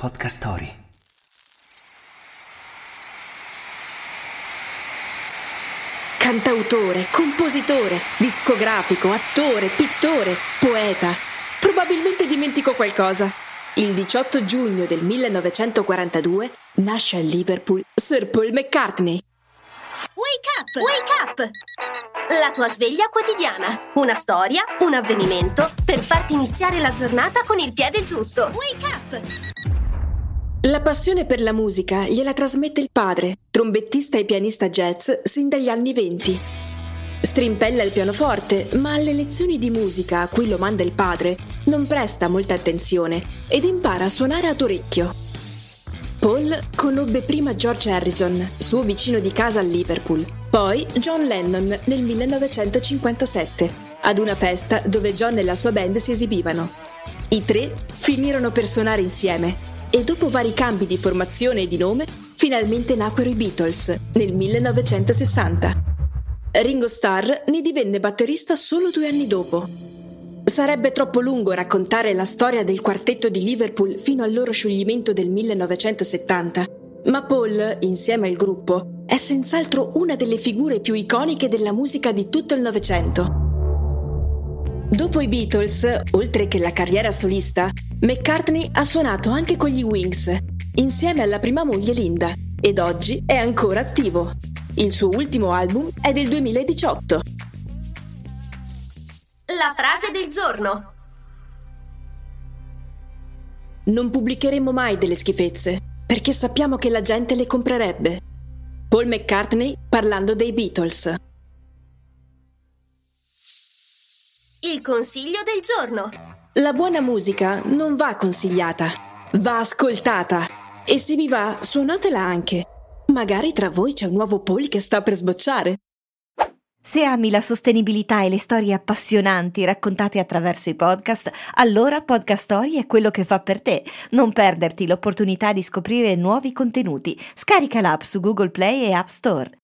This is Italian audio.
Podcast Story. Cantautore, compositore, discografico, attore, pittore, poeta. Probabilmente dimentico qualcosa. Il 18 giugno del 1942 nasce a Liverpool Sir Paul McCartney. Wake up! Wake up! La tua sveglia quotidiana. Una storia, un avvenimento per farti iniziare la giornata con il piede giusto. Wake up! La passione per la musica gliela trasmette il padre, trombettista e pianista jazz sin dagli anni venti. Strimpella il pianoforte, ma alle lezioni di musica a cui lo manda il padre non presta molta attenzione ed impara a suonare ad orecchio. Paul conobbe prima George Harrison, suo vicino di casa a Liverpool, poi John Lennon nel 1957, ad una festa dove John e la sua band si esibivano. I tre finirono per suonare insieme e dopo vari cambi di formazione e di nome, finalmente nacquero i Beatles nel 1960. Ringo Starr ne divenne batterista solo due anni dopo. Sarebbe troppo lungo raccontare la storia del quartetto di Liverpool fino al loro scioglimento del 1970, ma Paul, insieme al gruppo, è senz'altro una delle figure più iconiche della musica di tutto il Novecento. Dopo i Beatles, oltre che la carriera solista, McCartney ha suonato anche con gli Wings, insieme alla prima moglie Linda, ed oggi è ancora attivo. Il suo ultimo album è del 2018. La frase del giorno. Non pubblicheremo mai delle schifezze, perché sappiamo che la gente le comprerebbe. Paul McCartney parlando dei Beatles. Il consiglio del giorno. La buona musica non va consigliata, va ascoltata. E se vi va, suonatela anche. Magari tra voi c'è un nuovo Paul che sta per sbocciare. Se ami la sostenibilità e le storie appassionanti raccontate attraverso i podcast, allora Podcast Story è quello che fa per te. Non perderti l'opportunità di scoprire nuovi contenuti. Scarica l'app su Google Play e App Store.